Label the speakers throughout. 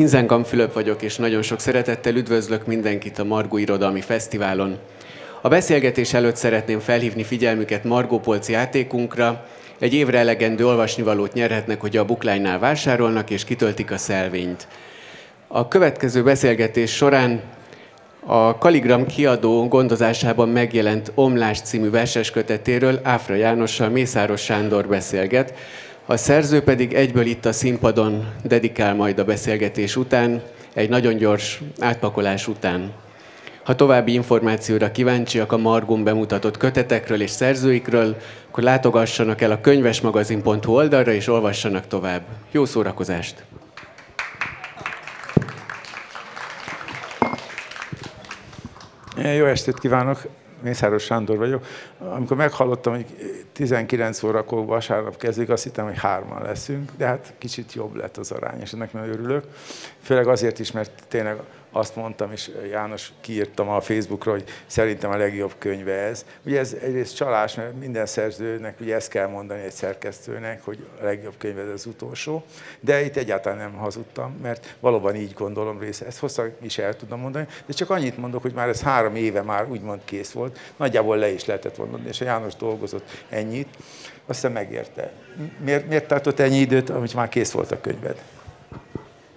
Speaker 1: Hinzengam Fülöp vagyok, és nagyon sok szeretettel üdvözlök mindenkit a Margó Irodalmi Fesztiválon. A beszélgetés előtt szeretném felhívni figyelmüket Margó Polci játékunkra. Egy évre elegendő olvasnivalót nyerhetnek, hogy a buklánynál vásárolnak és kitöltik a szelvényt. A következő beszélgetés során a Kaligram kiadó gondozásában megjelent Omlás című verses kötetéről Áfra Jánossal Mészáros Sándor beszélget, a szerző pedig egyből itt a színpadon dedikál majd a beszélgetés után, egy nagyon gyors átpakolás után. Ha további információra kíváncsiak a Margum bemutatott kötetekről és szerzőikről, akkor látogassanak el a könyvesmagazin.hu oldalra és olvassanak tovább. Jó szórakozást!
Speaker 2: Jó estét kívánok! Mészáros Sándor vagyok. Amikor meghallottam, hogy 19 órakor vasárnap kezdik, azt hittem, hogy hárman leszünk, de hát kicsit jobb lett az arány, és ennek nagyon örülök. Főleg azért is, mert tényleg azt mondtam, és János kiírtam a Facebookra, hogy szerintem a legjobb könyve ez. Ugye ez egyrészt csalás, mert minden szerzőnek ugye ezt kell mondani egy szerkesztőnek, hogy a legjobb könyve ez az utolsó, de itt egyáltalán nem hazudtam, mert valóban így gondolom része. Ezt hosszan is el tudom mondani, de csak annyit mondok, hogy már ez három éve már úgymond kész volt, nagyjából le is lehetett mondani, és a János dolgozott ennyit, aztán megérte. Miért, miért tartott ennyi időt, amit már kész volt a könyved?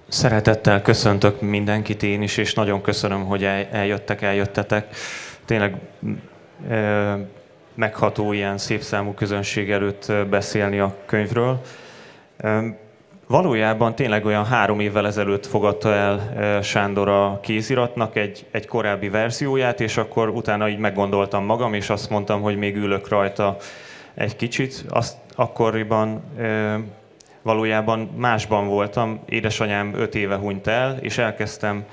Speaker 3: Szeretettel köszöntök mindenkit én is, és nagyon köszönöm, hogy eljöttek, eljöttetek. Tényleg megható ilyen szép számú közönség előtt beszélni a könyvről. Valójában tényleg olyan három évvel ezelőtt fogadta el Sándor a kéziratnak egy, egy korábbi verzióját, és akkor utána így meggondoltam magam, és azt mondtam, hogy még ülök rajta egy kicsit. Azt akkoriban valójában másban voltam. Édesanyám öt éve hunyt el, és elkezdtem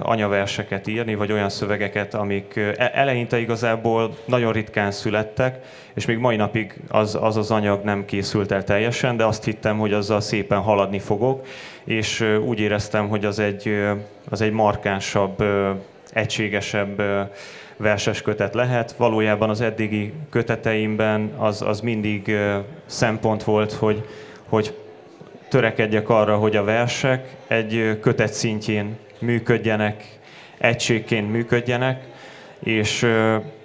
Speaker 3: anyaverseket írni, vagy olyan szövegeket, amik e, eleinte igazából nagyon ritkán születtek, és még mai napig az, az az anyag nem készült el teljesen, de azt hittem, hogy azzal szépen haladni fogok, és úgy éreztem, hogy az egy, az egy markánsabb, egységesebb verses kötet lehet. Valójában az eddigi köteteimben az, az mindig szempont volt, hogy hogy törekedjek arra, hogy a versek egy kötet szintjén működjenek, egységként működjenek, és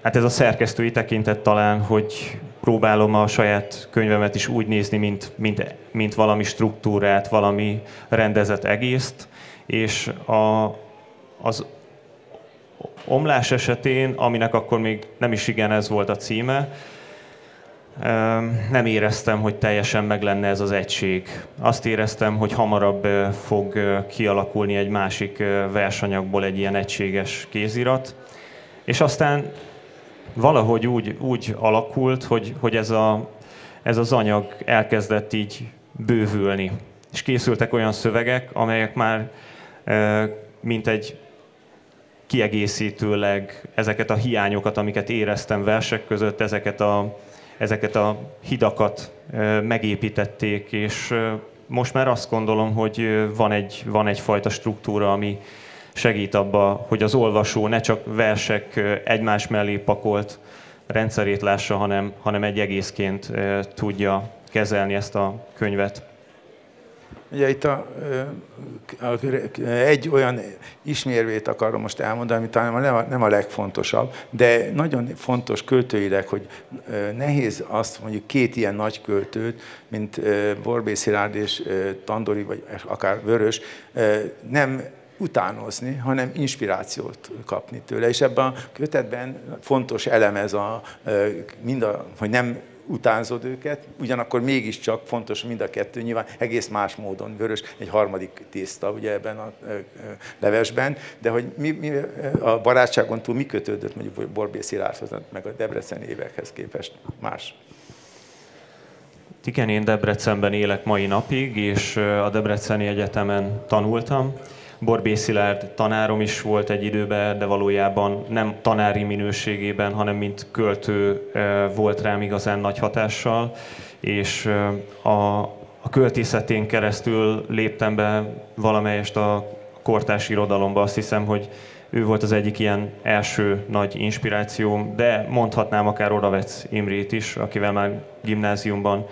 Speaker 3: hát ez a szerkesztői tekintet talán, hogy próbálom a saját könyvemet is úgy nézni, mint, mint, mint valami struktúrát, valami rendezett egészt, és a, az omlás esetén, aminek akkor még nem is igen ez volt a címe, nem éreztem, hogy teljesen meg lenne ez az egység. Azt éreztem, hogy hamarabb fog kialakulni egy másik versanyagból egy ilyen egységes kézirat. És aztán valahogy úgy, úgy alakult, hogy, hogy ez, a, ez az anyag elkezdett így bővülni. És készültek olyan szövegek, amelyek már mint egy kiegészítőleg ezeket a hiányokat, amiket éreztem versek között, ezeket a, ezeket a hidakat megépítették, és most már azt gondolom, hogy van, egy, van egyfajta struktúra, ami segít abba, hogy az olvasó ne csak versek egymás mellé pakolt rendszerét lássa, hanem, hanem egy egészként tudja kezelni ezt a könyvet.
Speaker 2: Ugye itt a, a, egy olyan ismérvét akarom most elmondani, ami talán nem a, legfontosabb, de nagyon fontos költőileg, hogy nehéz azt mondjuk két ilyen nagy költőt, mint Borbé Szilárd és Tandori, vagy akár Vörös, nem utánozni, hanem inspirációt kapni tőle. És ebben a kötetben fontos elem ez a, mind a, hogy nem utánzod őket, ugyanakkor mégiscsak fontos mind a kettő, nyilván egész más módon vörös, egy harmadik tészta ugye ebben a levesben, de hogy mi, mi a barátságon túl mi kötődött mondjuk Borbé Szilárdhoz, meg a Debreceni évekhez képest más?
Speaker 3: Igen, én Debrecenben élek mai napig, és a Debreceni Egyetemen tanultam. Borbé Szilárd tanárom is volt egy időben, de valójában nem tanári minőségében, hanem mint költő volt rám igazán nagy hatással, és a, a költészetén keresztül léptem be valamelyest a kortárs irodalomba. Azt hiszem, hogy ő volt az egyik ilyen első nagy inspirációm, de mondhatnám akár Oravec Imrét is, akivel már gimnáziumban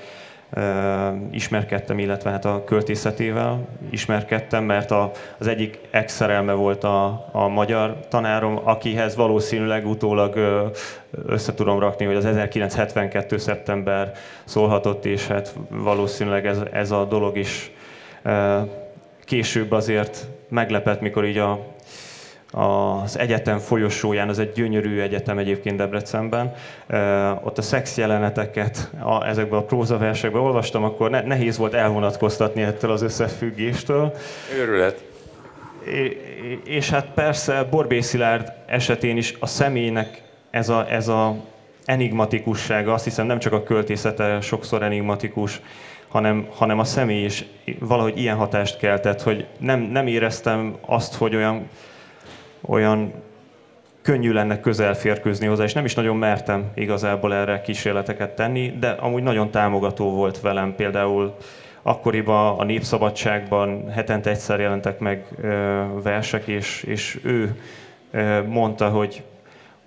Speaker 3: ismerkedtem, illetve hát a költészetével ismerkedtem, mert a, az egyik ex-szerelme volt a, a magyar tanárom, akihez valószínűleg utólag össze tudom rakni, hogy az 1972. szeptember szólhatott, és hát valószínűleg ez, ez a dolog is később azért meglepett, mikor így a az egyetem folyosóján, az egy gyönyörű egyetem egyébként Debrecenben, ott a szex jeleneteket a, ezekben a prózaversekben olvastam, akkor ne, nehéz volt elvonatkoztatni ettől az összefüggéstől.
Speaker 2: Őrület.
Speaker 3: És hát persze Borbé Szilárd esetén is a személynek ez a, ez a enigmatikussága, azt hiszem nem csak a költészete sokszor enigmatikus, hanem, hanem a személy is valahogy ilyen hatást keltett, hogy nem, nem éreztem azt, hogy olyan olyan könnyű lenne közel férkőzni hozzá, és nem is nagyon mertem igazából erre kísérleteket tenni, de amúgy nagyon támogató volt velem. Például akkoriban a Népszabadságban hetente egyszer jelentek meg versek, és, és ő mondta, hogy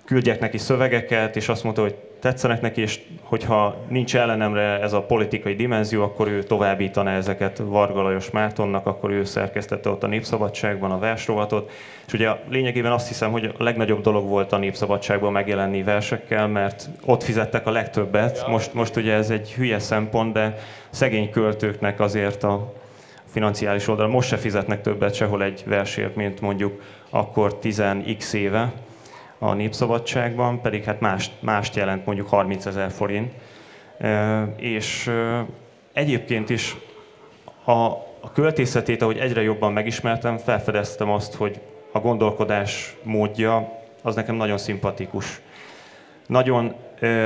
Speaker 3: küldjek neki szövegeket, és azt mondta, hogy tetszenek neki, és hogyha nincs ellenemre ez a politikai dimenzió, akkor ő továbbítaná ezeket Varga Lajos Mártonnak, akkor ő szerkesztette ott a Népszabadságban a versrovatot. És ugye lényegében azt hiszem, hogy a legnagyobb dolog volt a Népszabadságban megjelenni versekkel, mert ott fizettek a legtöbbet. Most, most ugye ez egy hülye szempont, de szegény költőknek azért a financiális oldal most se fizetnek többet sehol egy versért, mint mondjuk akkor 10x éve a Népszabadságban, pedig hát mást, mást jelent mondjuk 30 ezer forint. És egyébként is a, a költészetét, ahogy egyre jobban megismertem, felfedeztem azt, hogy a gondolkodás módja az nekem nagyon szimpatikus. Nagyon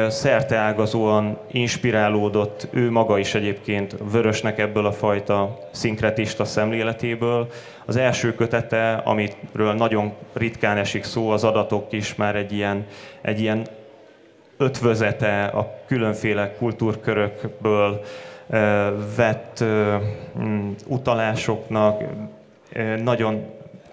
Speaker 3: szerteágazóan inspirálódott ő maga is egyébként Vörösnek ebből a fajta szinkretista szemléletéből. Az első kötete, amiről nagyon ritkán esik szó, az adatok is már egy ilyen, egy ilyen ötvözete a különféle kultúrkörökből vett mm, utalásoknak, nagyon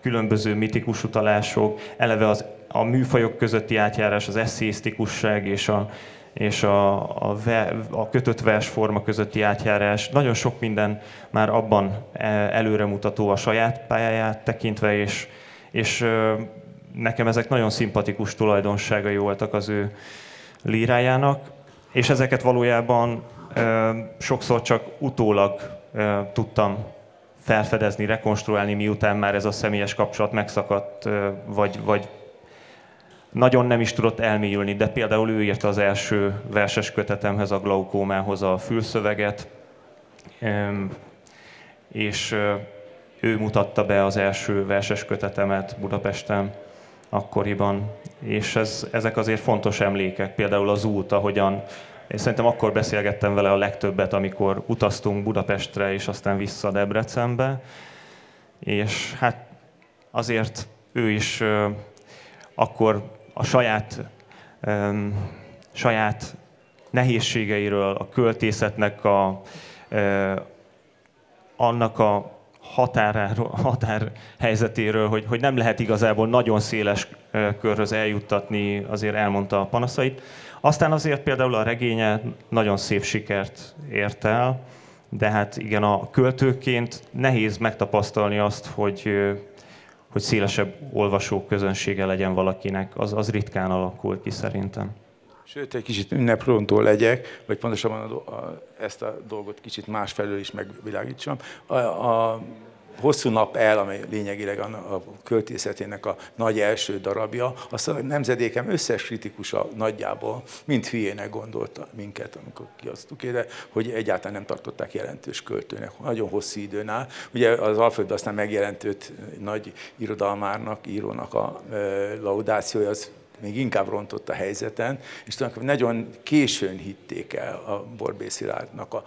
Speaker 3: különböző mitikus utalások, eleve az a műfajok közötti átjárás, az eszéisztikusság és a, és a, a, ve, a kötött versforma közötti átjárás. Nagyon sok minden már abban e, előremutató a saját pályáját tekintve, és, és nekem ezek nagyon szimpatikus tulajdonságai voltak az ő lírájának, és ezeket valójában sokszor csak utólag tudtam felfedezni, rekonstruálni, miután már ez a személyes kapcsolat megszakadt, vagy, vagy nagyon nem is tudott elmélyülni, de például ő írta az első verses kötetemhez, a glaukómához a fülszöveget, és ő mutatta be az első verses kötetemet Budapesten akkoriban, és ez, ezek azért fontos emlékek, például az út, ahogyan én szerintem akkor beszélgettem vele a legtöbbet, amikor utaztunk Budapestre, és aztán vissza Debrecenbe, és hát azért ő is akkor a saját, um, saját nehézségeiről, a költészetnek a, uh, annak a határáról, határ helyzetéről, hogy, hogy nem lehet igazából nagyon széles körhöz eljuttatni, azért elmondta a panaszait. Aztán azért például a regénye nagyon szép sikert ért el, de hát igen, a költőként nehéz megtapasztalni azt, hogy hogy szélesebb olvasó közönsége legyen valakinek, az, az ritkán alakul ki szerintem.
Speaker 2: Sőt, egy kicsit ünneprontó legyek, vagy pontosabban a, a, ezt a dolgot kicsit másfelől is megvilágítsam. A, a hosszú nap el, amely lényegileg a, a költészetének a nagy első darabja, azt a nemzedékem összes kritikusa nagyjából mind hülyének gondolta minket, amikor kiadtuk ide, hogy egyáltalán nem tartották jelentős költőnek. Nagyon hosszú időn áll. Ugye az Alföld aztán megjelentőt nagy irodalmárnak, írónak a e, laudációja, az még inkább rontott a helyzeten, és tulajdonképpen nagyon későn hitték el a Borbé Szilárdnak a,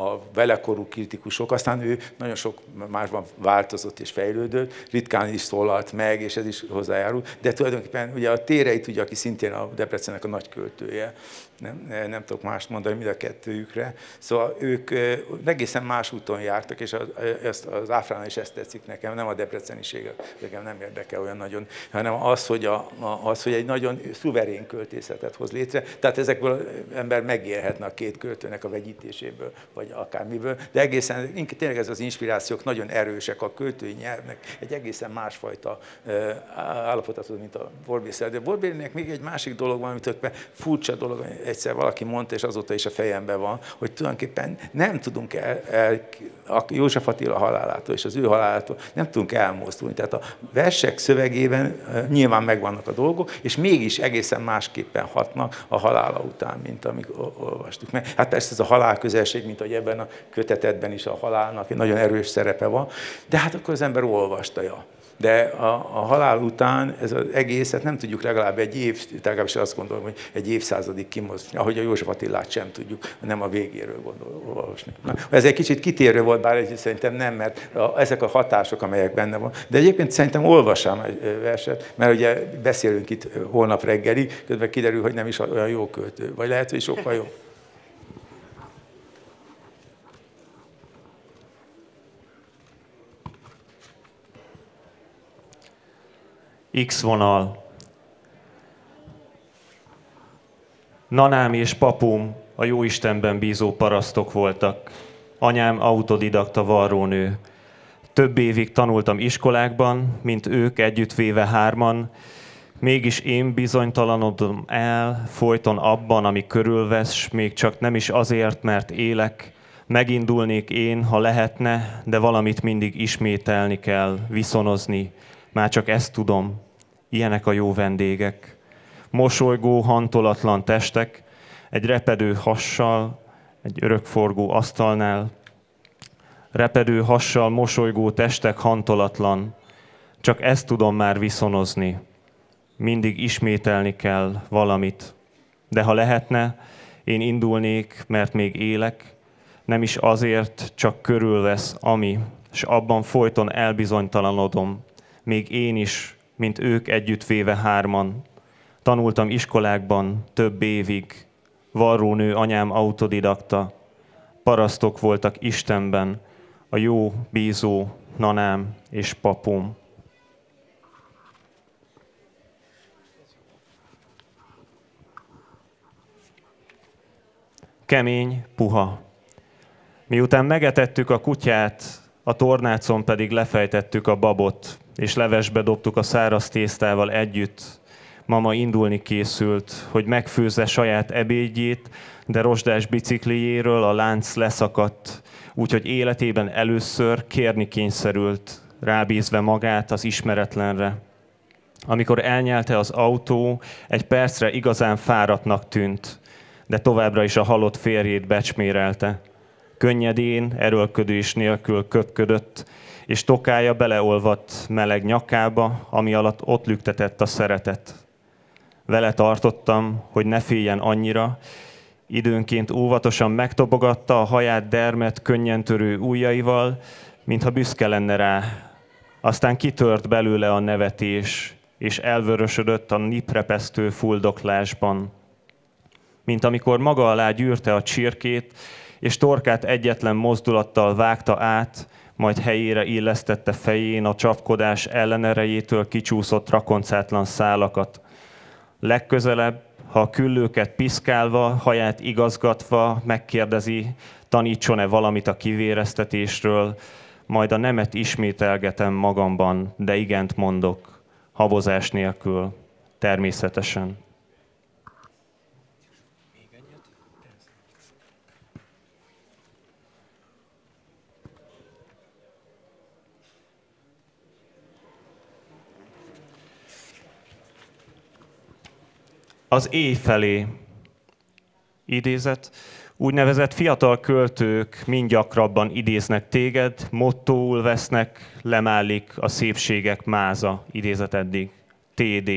Speaker 2: a velekorú kritikusok, aztán ő nagyon sok másban változott és fejlődött, ritkán is szólalt meg, és ez is hozzájárul, de tulajdonképpen ugye a Téreit, ugye, aki szintén a Debrecennek a nagy költője, nem, nem tudok mást mondani mind a kettőjükre. Szóval ők egészen más úton jártak, és az, az, az Áfránál is ezt tetszik nekem, nem a debreceniség, nekem nem érdekel olyan nagyon, hanem az, hogy, a, az, hogy egy egy nagyon szuverén költészetet hoz létre. Tehát ezekből ember megélhetne a két költőnek a vegyítéséből, vagy akármiből. De egészen, tényleg ez az inspirációk nagyon erősek a költői nyelvnek. Egy egészen másfajta állapotot, mint a Borbészel. De Borbélének még egy másik dolog van, amit furcsa dolog, egyszer valaki mondta, és azóta is a fejemben van, hogy tulajdonképpen nem tudunk el, el a József Attila halálától és az ő halálától nem tudunk elmozdulni. Tehát a versek szövegében nyilván megvannak a dolgok, és mégis egészen másképpen hatnak a halála után, mint amik olvastuk meg. Hát persze ez a halál közelség, mint hogy ebben a kötetetben is a halálnak egy nagyon erős szerepe van, de hát akkor az ember olvasta. Ja de a, a halál után ez az egészet nem tudjuk legalább egy év, legalábbis azt gondolom, hogy egy évszázadig kimozdni, ahogy a József Attilát sem tudjuk, nem a végéről olvasni. Na, ez egy kicsit kitérő volt, bár egy, szerintem nem, mert a, ezek a hatások, amelyek benne van. De egyébként szerintem olvassam egy verset, mert ugye beszélünk itt holnap reggelig, közben kiderül, hogy nem is olyan jó költő, vagy lehet, hogy sokkal jobb.
Speaker 3: X vonal. Nanám és papum a Jóistenben bízó parasztok voltak. Anyám autodidakta varrónő. Több évig tanultam iskolákban, mint ők együttvéve hárman, mégis én bizonytalanodom el folyton abban, ami körülvesz, még csak nem is azért, mert élek, megindulnék én, ha lehetne, de valamit mindig ismételni kell, viszonozni, már csak ezt tudom, ilyenek a jó vendégek. Mosolygó, hantolatlan testek, egy repedő hassal, egy örökforgó asztalnál, repedő hassal, mosolygó testek, hantolatlan. Csak ezt tudom már viszonozni. Mindig ismételni kell valamit. De ha lehetne, én indulnék, mert még élek, nem is azért, csak körülvesz, ami, és abban folyton elbizonytalanodom, még én is, mint ők együttvéve hárman. Tanultam iskolákban több évig, varrónő anyám autodidakta, parasztok voltak Istenben, a jó bízó nanám és papom. Kemény, puha. Miután megetettük a kutyát, a tornácon pedig lefejtettük a babot, és levesbe dobtuk a száraz tésztával együtt. Mama indulni készült, hogy megfőzze saját ebédjét, de rozsdás bicikliéről a lánc leszakadt, úgyhogy életében először kérni kényszerült, rábízve magát az ismeretlenre. Amikor elnyelte az autó, egy percre igazán fáradtnak tűnt, de továbbra is a halott férjét becsmérelte. Könnyedén, erőlködés nélkül köpködött, és tokája beleolvadt meleg nyakába, ami alatt ott lüktetett a szeretet. Vele tartottam, hogy ne féljen annyira, időnként óvatosan megtobogatta a haját dermet könnyen törő ujjaival, mintha büszke lenne rá. Aztán kitört belőle a nevetés, és elvörösödött a niprepesztő fuldoklásban. Mint amikor maga alá gyűrte a csirkét, és torkát egyetlen mozdulattal vágta át, majd helyére illesztette fején a csapkodás ellenerejétől kicsúszott rakoncátlan szálakat. Legközelebb, ha a küllőket piszkálva, haját igazgatva megkérdezi, tanítson-e valamit a kivéreztetésről, majd a nemet ismételgetem magamban, de igent mondok, habozás nélkül, természetesen. Az éj felé. Idézet. Úgynevezett fiatal költők mind gyakrabban idéznek téged, mottóul vesznek, lemállik a szépségek máza, idézet eddig. TD.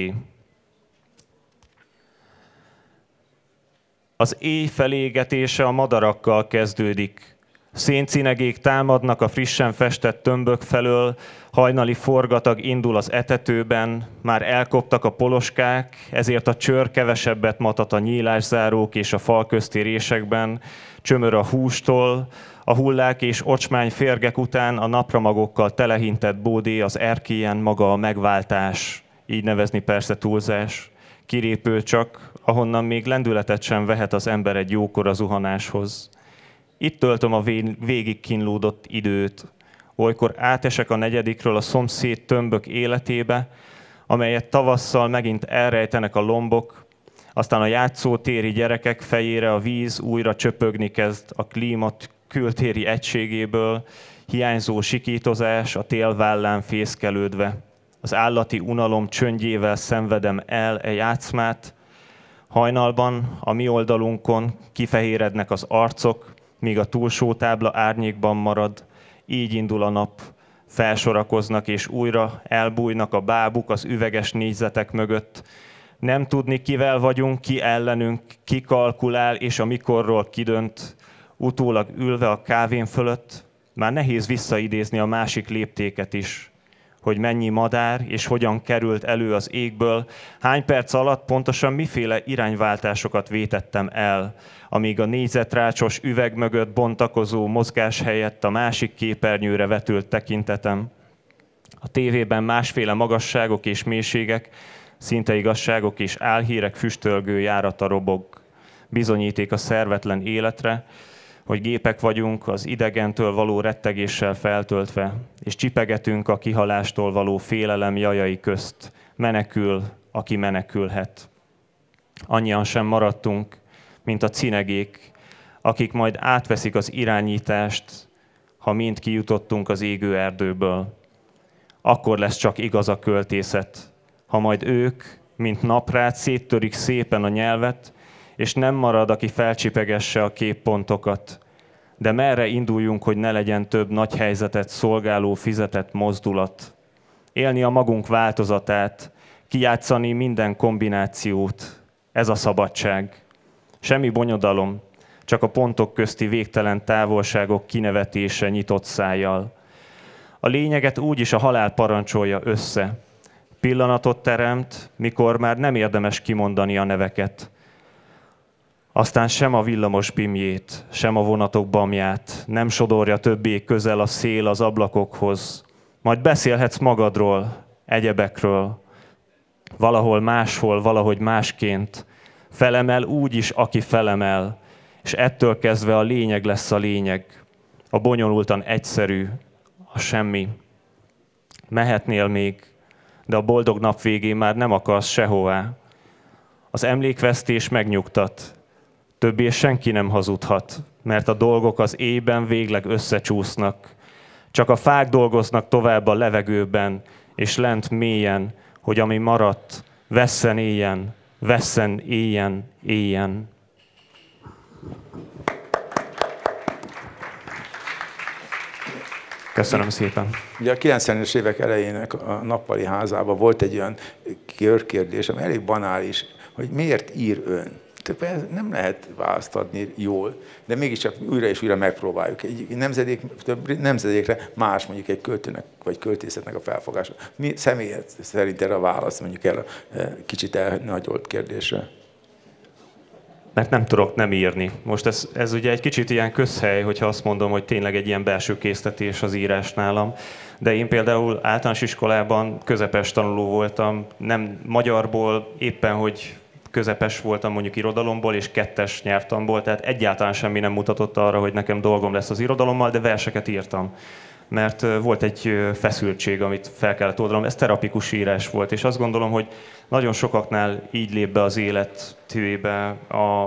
Speaker 3: Az éj felégetése a madarakkal kezdődik. Széncinegék támadnak a frissen festett tömbök felől, hajnali forgatag indul az etetőben, már elkoptak a poloskák, ezért a csör kevesebbet matat a nyílászárók és a fal közti résekben, csömör a hústól, a hullák és ocsmány férgek után a napramagokkal telehintett bódé az erkélyen maga a megváltás, így nevezni persze túlzás. kirépül csak, ahonnan még lendületet sem vehet az ember egy jókora zuhanáshoz. Itt töltöm a végig kínlódott időt, olykor átesek a negyedikről a szomszéd tömbök életébe, amelyet tavasszal megint elrejtenek a lombok, aztán a játszótéri gyerekek fejére a víz újra csöpögni kezd a klímat kültéri egységéből, hiányzó sikítozás a tél vállán fészkelődve. Az állati unalom csöndjével szenvedem el e játszmát, hajnalban a mi oldalunkon kifehérednek az arcok, míg a túlsó tábla árnyékban marad, így indul a nap, felsorakoznak és újra elbújnak a bábuk az üveges négyzetek mögött. Nem tudni, kivel vagyunk, ki ellenünk, ki kalkulál, és a mikorról kidönt, utólag ülve a kávén fölött, már nehéz visszaidézni a másik léptéket is, hogy mennyi madár és hogyan került elő az égből, hány perc alatt pontosan miféle irányváltásokat vétettem el, amíg a négyzetrácsos üveg mögött bontakozó mozgás helyett a másik képernyőre vetült tekintetem. A tévében másféle magasságok és mélységek, szinte igazságok és álhírek füstölgő járata robog. Bizonyíték a szervetlen életre, hogy gépek vagyunk az idegentől való rettegéssel feltöltve, és csipegetünk a kihalástól való félelem jajai közt. Menekül, aki menekülhet. Annyian sem maradtunk, mint a cinegék, akik majd átveszik az irányítást, ha mind kijutottunk az égő erdőből. Akkor lesz csak igaz a költészet, ha majd ők, mint naprát, széttörik szépen a nyelvet, és nem marad, aki felcsipegesse a képpontokat. De merre induljunk, hogy ne legyen több nagy helyzetet szolgáló fizetett mozdulat? Élni a magunk változatát, kijátszani minden kombinációt. Ez a szabadság. Semmi bonyodalom, csak a pontok közti végtelen távolságok kinevetése nyitott szájjal. A lényeget úgy is a halál parancsolja össze. Pillanatot teremt, mikor már nem érdemes kimondani a neveket. Aztán sem a villamos bimjét, sem a vonatok bamját nem sodorja többé közel a szél az ablakokhoz. Majd beszélhetsz magadról, egyebekről, valahol máshol, valahogy másként. Felemel úgy is, aki felemel, és ettől kezdve a lényeg lesz a lényeg. A bonyolultan egyszerű, a semmi. Mehetnél még, de a boldog nap végén már nem akarsz sehová. Az emlékvesztés megnyugtat, Többé senki nem hazudhat, mert a dolgok az éjben végleg összecsúsznak. Csak a fák dolgoznak tovább a levegőben, és lent mélyen, hogy ami maradt, vesszen éljen, vesszen éljen, éljen. Köszönöm szépen.
Speaker 2: Ugye a 90-es évek elejének a nappali házában volt egy olyan körkérdés, ami elég banális, hogy miért ír ön? Nem lehet választ adni jól, de mégiscsak újra és újra megpróbáljuk. Egy nemzedék, több nemzedékre más mondjuk egy költőnek vagy költészetnek a felfogása. Mi személyet szerint erre a válasz mondjuk el a e, kicsit elnagyolt kérdésre?
Speaker 3: Mert nem tudok nem írni. Most ez, ez ugye egy kicsit ilyen közhely, hogyha azt mondom, hogy tényleg egy ilyen belső késztetés az írás nálam. De én például általános iskolában közepes tanuló voltam, nem magyarból, éppen hogy közepes voltam mondjuk irodalomból, és kettes nyelvtanból, tehát egyáltalán semmi nem mutatott arra, hogy nekem dolgom lesz az irodalommal, de verseket írtam. Mert volt egy feszültség, amit fel kellett oldanom. Ez terapikus írás volt, és azt gondolom, hogy nagyon sokaknál így lép be az életébe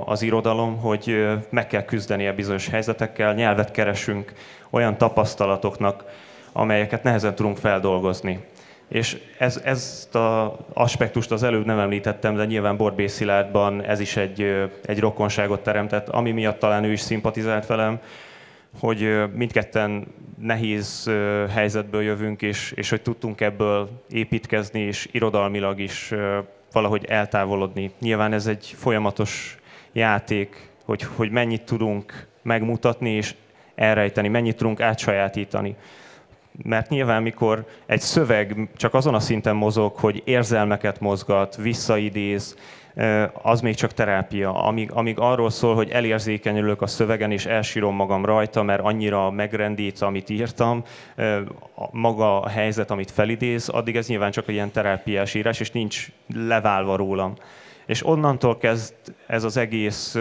Speaker 3: az irodalom, hogy meg kell küzdenie bizonyos helyzetekkel, nyelvet keresünk olyan tapasztalatoknak, amelyeket nehezen tudunk feldolgozni. És ez, ezt az aspektust az előbb nem említettem, de nyilván Borbé Szilárdban ez is egy, egy rokonságot teremtett, ami miatt talán ő is szimpatizált velem, hogy mindketten nehéz helyzetből jövünk, és, és hogy tudtunk ebből építkezni, és irodalmilag is valahogy eltávolodni. Nyilván ez egy folyamatos játék, hogy, hogy mennyit tudunk megmutatni és elrejteni, mennyit tudunk átsajátíítani mert nyilván mikor egy szöveg csak azon a szinten mozog, hogy érzelmeket mozgat, visszaidéz, az még csak terápia. Amíg, amíg arról szól, hogy elérzékenyülök a szövegen, és elsírom magam rajta, mert annyira megrendít, amit írtam, maga a helyzet, amit felidéz, addig ez nyilván csak egy ilyen terápiás írás, és nincs leválva rólam. És onnantól kezd ez az egész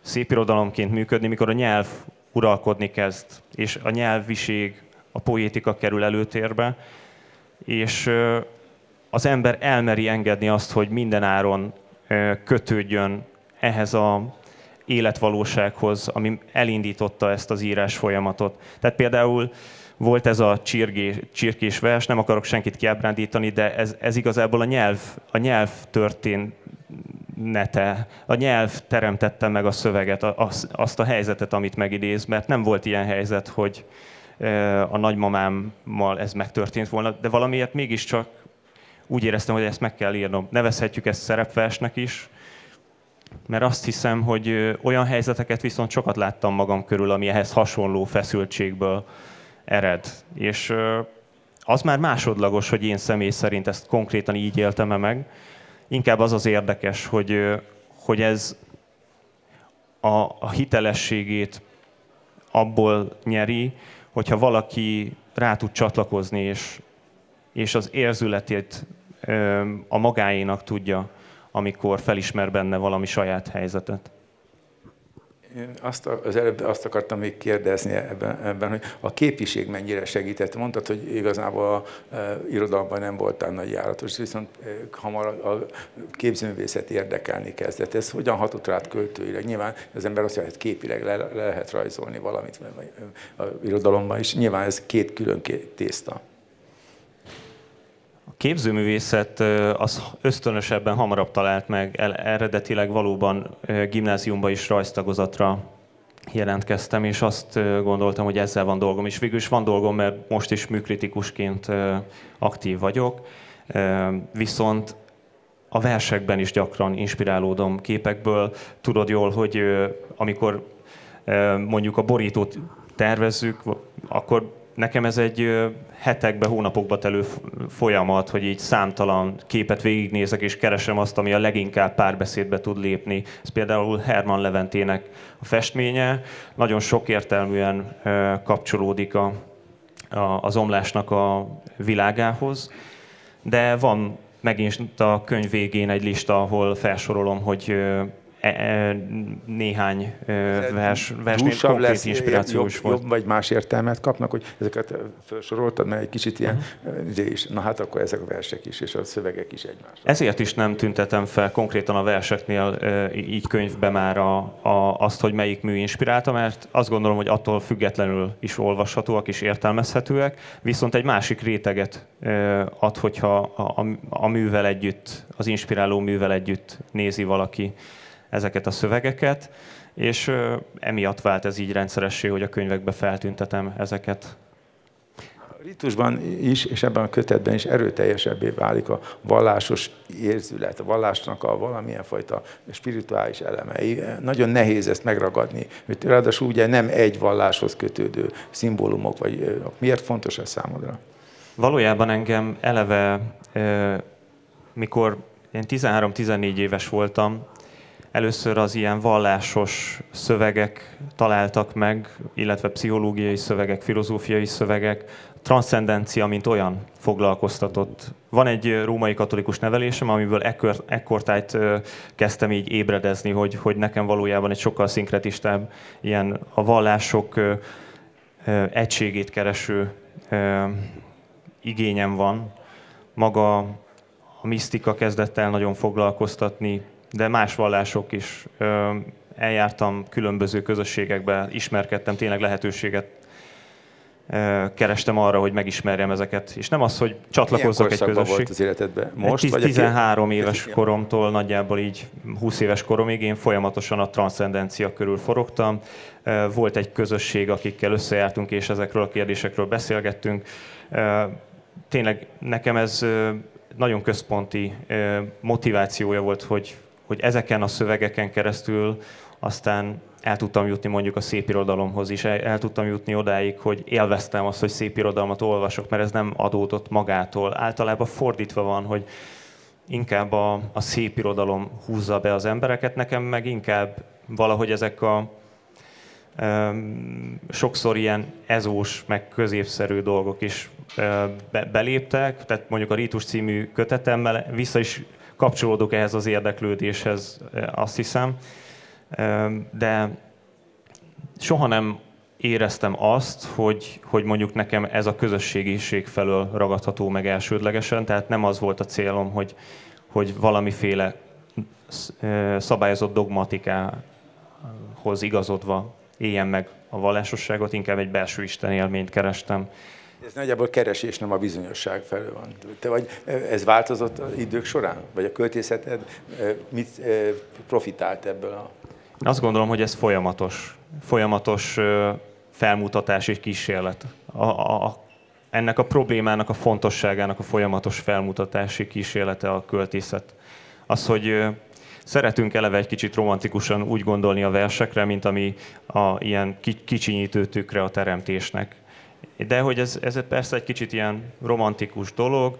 Speaker 3: szépirodalomként működni, mikor a nyelv uralkodni kezd, és a nyelviség, a poétika kerül előtérbe, és az ember elmeri engedni azt, hogy minden áron kötődjön ehhez a életvalósághoz, ami elindította ezt az írás folyamatot. Tehát például volt ez a csirgés, csirkés vers, nem akarok senkit kiábrándítani, de ez, ez igazából a nyelv, a nyelv története, a nyelv teremtette meg a szöveget, azt a helyzetet, amit megidéz, mert nem volt ilyen helyzet, hogy a nagymamámmal ez megtörtént volna, de valamiért mégiscsak úgy éreztem, hogy ezt meg kell írnom. Nevezhetjük ezt szerepversnek is, mert azt hiszem, hogy olyan helyzeteket viszont sokat láttam magam körül, ami ehhez hasonló feszültségből ered. És az már másodlagos, hogy én személy szerint ezt konkrétan így éltem -e meg. Inkább az az érdekes, hogy, hogy ez a, a hitelességét abból nyeri, hogyha valaki rá tud csatlakozni, és, és az érzületét a magáénak tudja, amikor felismer benne valami saját helyzetet.
Speaker 2: Én azt, az előbb azt akartam még kérdezni ebben, ebben, hogy a képiség mennyire segített. Mondtad, hogy igazából a e, irodalomban nem voltál nagy járatos, viszont e, hamar a, a képzőművészet érdekelni kezdett. Ez hogyan hatott rád költőileg? Nyilván az ember azt mondja, hogy képileg le, le lehet rajzolni valamit a irodalomban is. Nyilván ez két külön két tészta
Speaker 3: képzőművészet az ösztönösebben hamarabb talált meg, el, eredetileg valóban gimnáziumba is rajztagozatra jelentkeztem, és azt gondoltam, hogy ezzel van dolgom. És végül is van dolgom, mert most is műkritikusként aktív vagyok, viszont a versekben is gyakran inspirálódom képekből. Tudod jól, hogy amikor mondjuk a borítót tervezzük, akkor nekem ez egy hetekbe, hónapokba telő folyamat, hogy így számtalan képet végignézek, és keresem azt, ami a leginkább párbeszédbe tud lépni. Ez például Herman Leventének a festménye, nagyon sok értelműen kapcsolódik a, a, az omlásnak a világához, de van megint a könyv végén egy lista, ahol felsorolom, hogy néhány vers, versnél konkrét lesz, inspirációs
Speaker 2: jobb,
Speaker 3: volt.
Speaker 2: Jobb vagy más értelmet kapnak, hogy ezeket felsoroltad, mert egy kicsit ilyen, uh-huh. is, na hát akkor ezek a versek is, és a szövegek is egymásra.
Speaker 3: Ezért is nem tüntetem fel konkrétan a verseknél így könyvbe már a, a, azt, hogy melyik mű inspirálta, mert azt gondolom, hogy attól függetlenül is olvashatóak és értelmezhetőek, viszont egy másik réteget ad, hogyha a, a, a művel együtt, az inspiráló művel együtt nézi valaki ezeket a szövegeket, és emiatt vált ez így rendszeressé, hogy a könyvekbe feltüntetem ezeket.
Speaker 2: A ritusban is, és ebben a kötetben is erőteljesebbé válik a vallásos érzület, a vallásnak a valamilyen fajta spirituális elemei. Nagyon nehéz ezt megragadni. Ráadásul ugye nem egy valláshoz kötődő szimbólumok, vagy miért fontos ez számodra?
Speaker 3: Valójában engem eleve, mikor én 13-14 éves voltam, először az ilyen vallásos szövegek találtak meg, illetve pszichológiai szövegek, filozófiai szövegek, transzcendencia, mint olyan foglalkoztatott. Van egy római katolikus nevelésem, amiből ekkor, ekkortájt kezdtem így ébredezni, hogy, hogy nekem valójában egy sokkal szinkretistább, ilyen a vallások egységét kereső igényem van. Maga a misztika kezdett el nagyon foglalkoztatni, de más vallások is. Eljártam különböző közösségekbe, ismerkedtem, tényleg lehetőséget kerestem arra, hogy megismerjem ezeket. És nem az, hogy csatlakozzak egy közösség.
Speaker 2: volt az életedben? Most?
Speaker 3: Egy 13 vagy éves koromtól nagyjából így 20 éves koromig én folyamatosan a transzcendencia körül forogtam. Volt egy közösség, akikkel összejártunk, és ezekről a kérdésekről beszélgettünk. Tényleg nekem ez nagyon központi motivációja volt, hogy hogy ezeken a szövegeken keresztül aztán el tudtam jutni mondjuk a szépirodalomhoz is, el, el tudtam jutni odáig, hogy élveztem azt, hogy szépirodalmat olvasok, mert ez nem adódott magától. Általában fordítva van, hogy inkább a, a szépirodalom húzza be az embereket, nekem meg inkább valahogy ezek a um, sokszor ilyen ezós, meg középszerű dolgok is uh, be, beléptek, tehát mondjuk a Rítus című kötetemmel vissza is kapcsolódok ehhez az érdeklődéshez, azt hiszem. De soha nem éreztem azt, hogy, hogy mondjuk nekem ez a közösségiség felől ragadható meg elsődlegesen, tehát nem az volt a célom, hogy, hogy valamiféle szabályozott dogmatikához igazodva éljen meg a vallásosságot, inkább egy belső Isten élményt kerestem.
Speaker 2: Ez nagyjából keresés, nem a bizonyosság felől van. Te vagy, ez változott az idők során? Vagy a költészeted mit profitált ebből a...
Speaker 3: Azt gondolom, hogy ez folyamatos. Folyamatos felmutatási kísérlet. A, a, ennek a problémának a fontosságának a folyamatos felmutatási kísérlete a költészet. Az, hogy szeretünk eleve egy kicsit romantikusan úgy gondolni a versekre, mint ami a ilyen kicsinyítő tükre a teremtésnek. De hogy ez, ez persze egy kicsit ilyen romantikus dolog,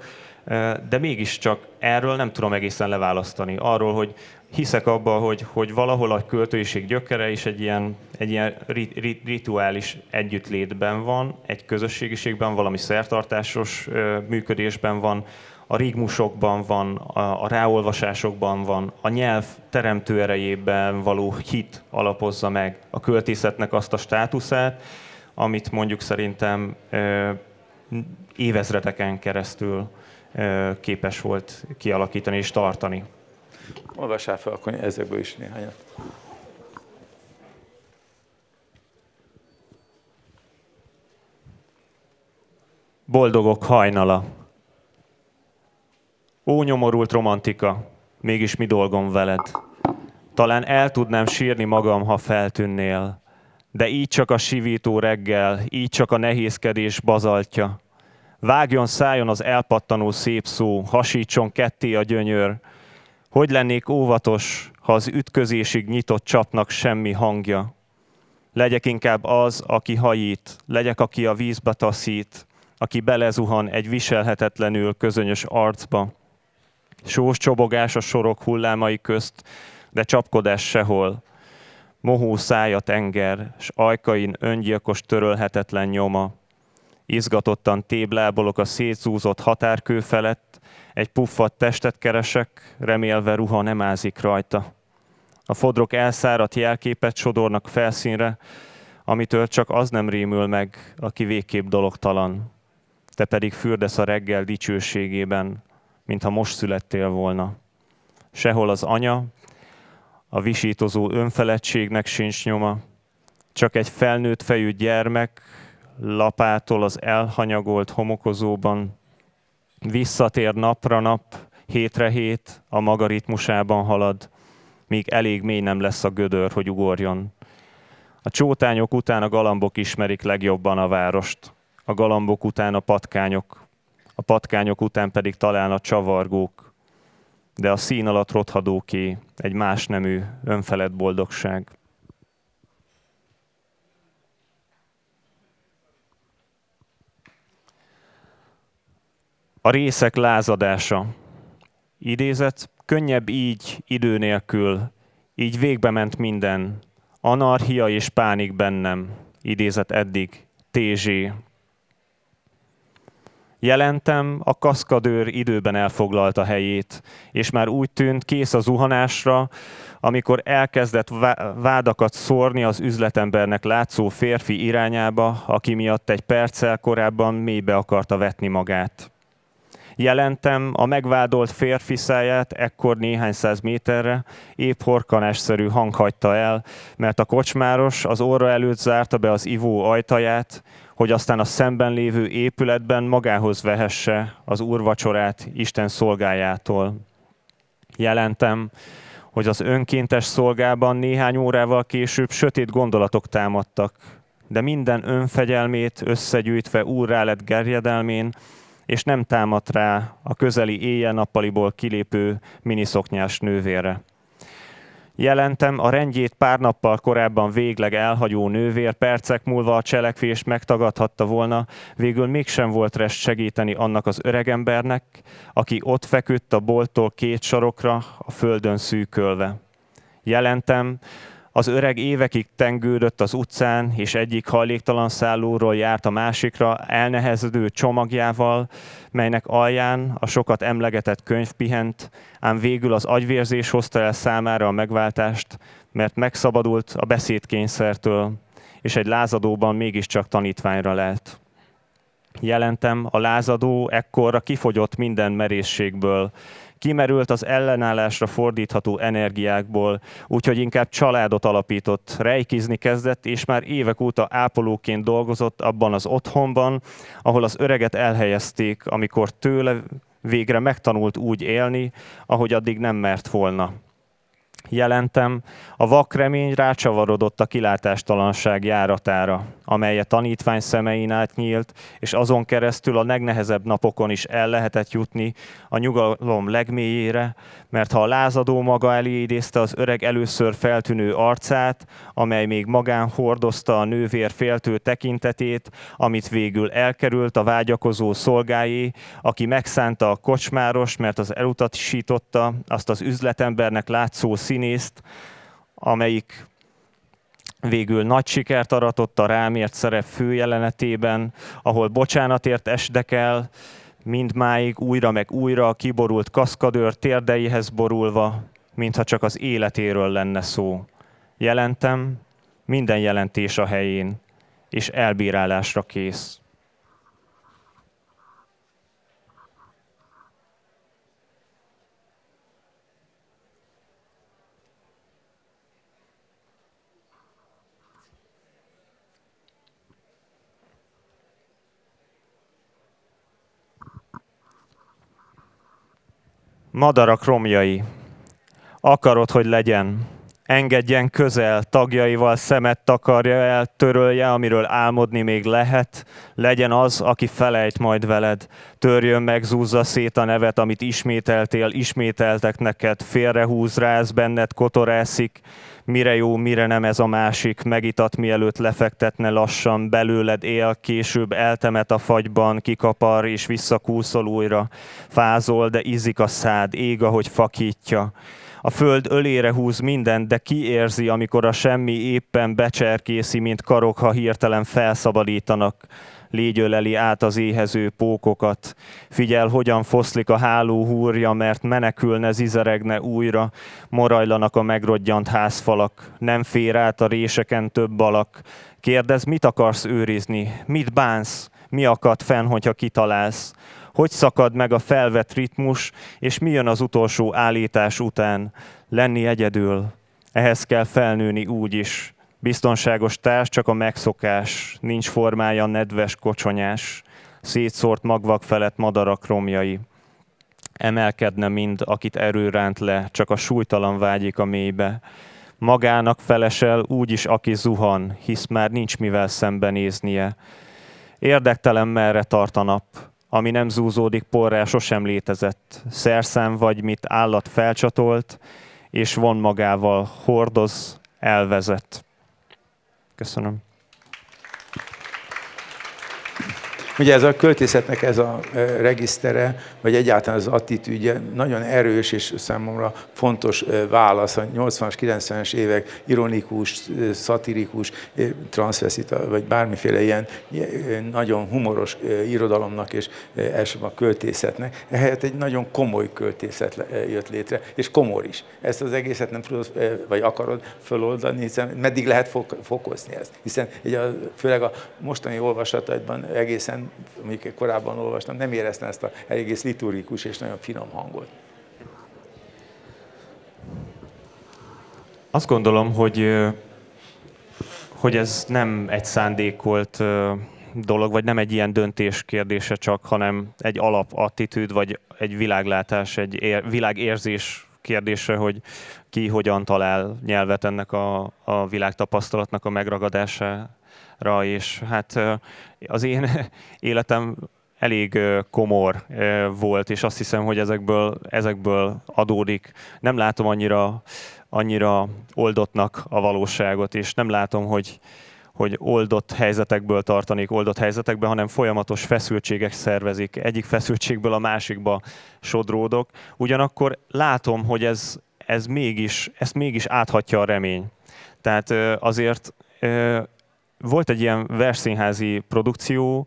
Speaker 3: de mégiscsak erről nem tudom egészen leválasztani. Arról, hogy hiszek abba, hogy, hogy valahol a költőiség gyökere is egy ilyen, egy ilyen rit, rit, rituális együttlétben van, egy közösségiségben, valami szertartásos működésben van, a rigmusokban van, a, a ráolvasásokban van, a nyelv teremtő erejében való hit alapozza meg a költészetnek azt a státuszát, amit mondjuk szerintem évezredeken keresztül képes volt kialakítani és tartani.
Speaker 2: Olvassál fel akkor ezekből is néhányat.
Speaker 3: Boldogok hajnala. Ó, nyomorult romantika, mégis mi dolgom veled? Talán el tudnám sírni magam, ha feltűnnél, de így csak a sivító reggel, így csak a nehézkedés bazaltja. Vágjon, szájon az elpattanó szép szó, hasítson ketté a gyönyör, hogy lennék óvatos, ha az ütközésig nyitott csapnak semmi hangja? Legyek inkább az, aki hajít, legyek, aki a vízbe taszít, aki belezuhan egy viselhetetlenül közönyös arcba. Sós csobogás a sorok hullámai közt, de csapkodás sehol. Mohó szája tenger, s ajkain öngyilkos törölhetetlen nyoma. Izgatottan téblábolok a szétszúzott határkő felett, egy puffat testet keresek, remélve ruha nem ázik rajta. A fodrok elszáradt jelképet sodornak felszínre, amitől csak az nem rémül meg, aki végképp dologtalan. Te pedig fürdesz a reggel dicsőségében, mintha most születtél volna. Sehol az anya, a visítozó önfeledtségnek sincs nyoma, csak egy felnőtt fejű gyermek lapától az elhanyagolt homokozóban, visszatér napra nap, hétre hét, a maga ritmusában halad, míg elég mély nem lesz a gödör, hogy ugorjon. A csótányok után a galambok ismerik legjobban a várost, a galambok után a patkányok, a patkányok után pedig talán a csavargók, de a szín alatt rothadóké egy más nemű, önfelett boldogság. A részek lázadása. Idézet, könnyebb így, idő nélkül, így végbe ment minden. Anarchia és pánik bennem. Idézet eddig. TZ. Jelentem, a kaszkadőr időben elfoglalta helyét, és már úgy tűnt kész a zuhanásra, amikor elkezdett vádakat szórni az üzletembernek látszó férfi irányába, aki miatt egy perccel korábban mélybe akarta vetni magát. Jelentem a megvádolt férfi száját ekkor néhány száz méterre, épp horkanásszerű hang hagyta el, mert a kocsmáros az óra előtt zárta be az ivó ajtaját, hogy aztán a szemben lévő épületben magához vehesse az úrvacsorát Isten szolgájától. Jelentem, hogy az önkéntes szolgában néhány órával később sötét gondolatok támadtak, de minden önfegyelmét összegyűjtve úrrá lett gerjedelmén, és nem támadt rá a közeli éjjel-nappaliból kilépő miniszoknyás nővére. Jelentem, a rendjét pár nappal korábban végleg elhagyó nővér percek múlva a cselekvés megtagadhatta volna, végül mégsem volt rest segíteni annak az öregembernek, aki ott feküdt a bolttól két sarokra, a földön szűkölve. Jelentem, Az öreg évekig tengődött az utcán, és egyik hajléktalan szállóról járt a másikra elnehezedő csomagjával, melynek alján a sokat emlegetett könyv pihent, ám végül az agyvérzés hozta el számára a megváltást, mert megszabadult a beszédkényszertől, és egy lázadóban mégiscsak tanítványra lelt. Jelentem, a lázadó ekkorra kifogyott minden merészségből, kimerült az ellenállásra fordítható energiákból, úgyhogy inkább családot alapított, rejkizni kezdett, és már évek óta ápolóként dolgozott abban az otthonban, ahol az öreget elhelyezték, amikor tőle végre megtanult úgy élni, ahogy addig nem mert volna jelentem, a vakremény rácsavarodott a kilátástalanság járatára, amely a tanítvány szemein át nyílt, és azon keresztül a legnehezebb napokon is el lehetett jutni a nyugalom legmélyére, mert ha a lázadó maga elé idézte az öreg először feltűnő arcát, amely még magán hordozta a nővér féltő tekintetét, amit végül elkerült a vágyakozó szolgáé, aki megszánta a kocsmáros, mert az elutasította azt az üzletembernek látszó színészt, amelyik végül nagy sikert aratott a rámért szerep főjelenetében, ahol bocsánatért esdekel, mindmáig újra meg újra a kiborult kaszkadőr térdeihez borulva, mintha csak az életéről lenne szó. Jelentem, minden jelentés a helyén, és elbírálásra kész. Madarak romjai. Akarod, hogy legyen. Engedjen közel, tagjaival szemet takarja el, törölje, amiről álmodni még lehet. Legyen az, aki felejt majd veled. Törjön meg, zúzza szét a nevet, amit ismételtél, ismételtek neked. Félrehúz, ráz benned, kotorászik mire jó, mire nem ez a másik, megitat mielőtt lefektetne lassan, belőled él, később eltemet a fagyban, kikapar és visszakúszol újra. Fázol, de ízik a szád, ég, ahogy fakítja. A föld ölére húz mindent, de ki érzi, amikor a semmi éppen becserkészi, mint karok, ha hirtelen felszabadítanak légy öleli át az éhező pókokat. Figyel, hogyan foszlik a háló húrja, mert menekülne, zizeregne újra, morajlanak a megrodjant házfalak, nem fér át a réseken több alak. Kérdez, mit akarsz őrizni, mit bánsz, mi akad fenn, hogyha kitalálsz? Hogy szakad meg a felvett ritmus, és mi jön az utolsó állítás után? Lenni egyedül. Ehhez kell felnőni úgy is, Biztonságos társ csak a megszokás, nincs formája nedves kocsonyás, szétszórt magvak felett madarak romjai. Emelkedne mind, akit erő ránt le, csak a súlytalan vágyik a mélybe. Magának felesel úgy is, aki zuhan, hisz már nincs mivel szembenéznie. Érdektelen merre tart a nap, ami nem zúzódik porrá, sosem létezett. Szerszám vagy, mit állat felcsatolt, és von magával, hordoz, elvezet. Köszönöm.
Speaker 2: Ugye ez a költészetnek ez a regisztere, vagy egyáltalán az attitűdje nagyon erős és számomra fontos válasz a 80-as, 90-es évek ironikus, szatirikus, transvestita, vagy bármiféle ilyen nagyon humoros irodalomnak és elsősorban a költészetnek. Ehelyett egy nagyon komoly költészet jött létre, és komor is. Ezt az egészet nem tudod, vagy akarod föloldani, hiszen meddig lehet fokozni ezt. Hiszen ugye, főleg a mostani olvasataidban egészen amik korábban olvastam, nem éreztem ezt a egész liturgikus és nagyon finom hangot.
Speaker 3: Azt gondolom, hogy, hogy ez nem egy szándékolt dolog, vagy nem egy ilyen döntés kérdése csak, hanem egy alapattitűd, vagy egy világlátás, egy ér, világérzés kérdése, hogy ki hogyan talál nyelvet ennek a, a világtapasztalatnak a megragadására, és hát az én életem elég komor volt, és azt hiszem, hogy ezekből, ezekből adódik. Nem látom annyira, annyira oldottnak a valóságot, és nem látom, hogy, hogy oldott helyzetekből tartanék oldott helyzetekbe, hanem folyamatos feszültségek szervezik. Egyik feszültségből a másikba sodródok. Ugyanakkor látom, hogy ez, ez mégis, ezt mégis áthatja a remény. Tehát azért volt egy ilyen versszínházi produkció,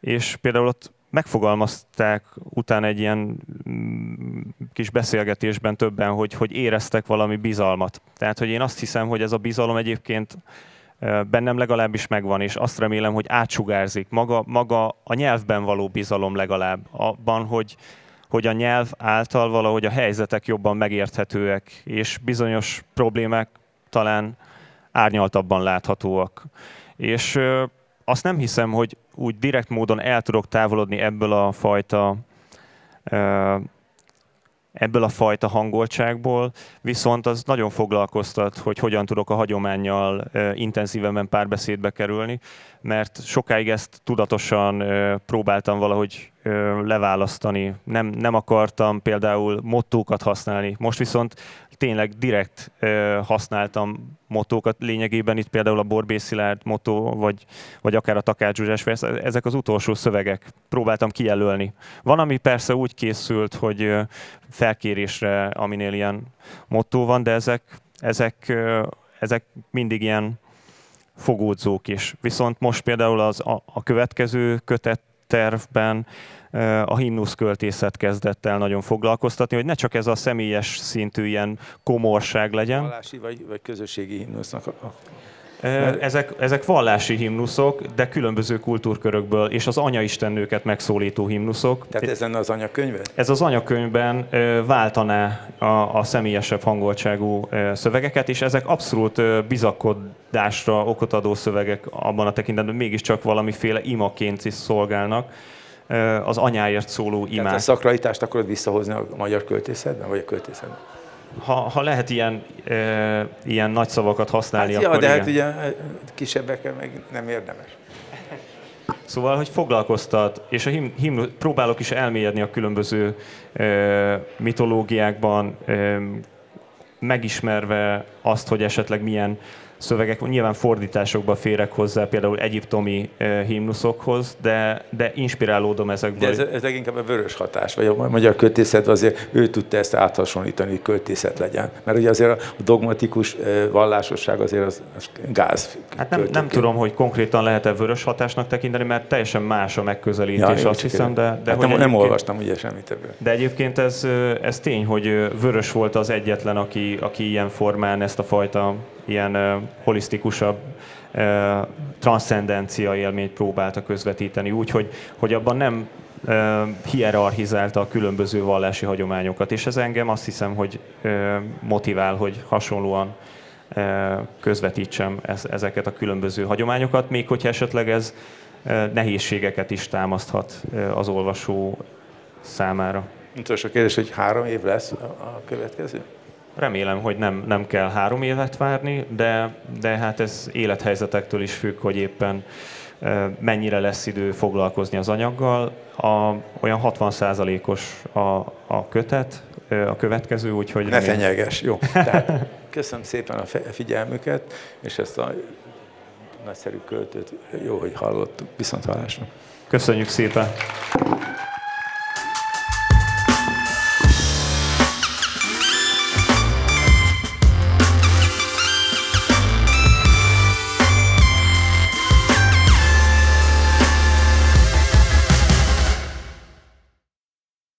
Speaker 3: és például ott megfogalmazták utána egy ilyen mm, kis beszélgetésben többen, hogy, hogy éreztek valami bizalmat. Tehát, hogy én azt hiszem, hogy ez a bizalom egyébként bennem legalábbis megvan, és azt remélem, hogy átsugárzik maga, maga a nyelvben való bizalom legalább, abban, hogy, hogy a nyelv által valahogy a helyzetek jobban megérthetőek, és bizonyos problémák talán árnyaltabban láthatóak. És azt nem hiszem, hogy úgy direkt módon el tudok távolodni ebből a fajta ebből a fajta hangoltságból, viszont az nagyon foglalkoztat, hogy hogyan tudok a hagyományjal intenzívebben párbeszédbe kerülni, mert sokáig ezt tudatosan próbáltam valahogy leválasztani. Nem, nem akartam például mottókat használni. Most viszont tényleg direkt használtam mottókat, lényegében itt például a Borbé Szilárd motto, vagy, vagy akár a Takács Zsuzsás ezek az utolsó szövegek. Próbáltam kijelölni. Van, ami persze úgy készült, hogy felkérésre, aminél ilyen motto van, de ezek, ezek, ezek mindig ilyen fogódzók is. Viszont most például az, a, a következő kötet tervben a himnusz költészet kezdett el nagyon foglalkoztatni, hogy ne csak ez a személyes szintű ilyen komorság legyen.
Speaker 2: Vallási vagy, vagy közösségi himnusznak a,
Speaker 3: Ezek, ezek vallási himnuszok, de különböző kultúrkörökből, és az anyaistennőket megszólító himnuszok.
Speaker 2: Tehát ez lenne az anyakönyve?
Speaker 3: Ez az anyakönyvben váltaná a, a személyesebb hangoltságú szövegeket, és ezek abszolút bizakodásra okot adó szövegek abban a tekintetben, mégiscsak valamiféle imaként is szolgálnak az anyáért szóló imák. Tehát
Speaker 2: a szakralitást akarod visszahozni a magyar költészetben, vagy a költészetben?
Speaker 3: Ha, ha lehet ilyen, e, ilyen nagy szavakat használni,
Speaker 2: hát,
Speaker 3: akkor
Speaker 2: ja, de hát
Speaker 3: igen.
Speaker 2: ugye kisebbekkel meg nem érdemes.
Speaker 3: Szóval, hogy foglalkoztat, és a him, him, próbálok is elmélyedni a különböző e, mitológiákban, e, megismerve azt, hogy esetleg milyen szövegek, nyilván fordításokba férek hozzá, például egyiptomi uh, himnuszokhoz, de, de inspirálódom ezekből.
Speaker 2: De ez, ez leginkább a vörös hatás, vagy a magyar költészet azért ő tudta ezt áthasonlítani, hogy költészet legyen. Mert ugye azért a dogmatikus vallásosság azért az, az gáz.
Speaker 3: Hát nem, nem tudom, hogy konkrétan lehet-e vörös hatásnak tekinteni, mert teljesen más a megközelítés, ja, azt hiszem, de... de
Speaker 2: hát nem, nem olvastam ugye semmit ebből.
Speaker 3: De egyébként ez, ez tény, hogy vörös volt az egyetlen, aki, aki ilyen formán ezt a fajta ilyen holisztikusabb transzcendencia élményt próbálta közvetíteni, úgyhogy hogy abban nem hierarchizálta a különböző vallási hagyományokat, és ez engem azt hiszem, hogy motivál, hogy hasonlóan közvetítsem ez, ezeket a különböző hagyományokat, még hogyha esetleg ez nehézségeket is támaszthat az olvasó számára.
Speaker 2: Utolsó kérdés, hogy három év lesz a következő?
Speaker 3: Remélem, hogy nem, nem kell három évet várni, de, de hát ez élethelyzetektől is függ, hogy éppen mennyire lesz idő foglalkozni az anyaggal. A, olyan 60%-os a, a kötet, a következő, úgyhogy...
Speaker 2: Ne remélem... fenyeges, jó. Tehát köszönöm szépen a figyelmüket, és ezt a nagyszerű költőt jó, hogy hallottuk. Viszont hallásra.
Speaker 3: Köszönjük szépen!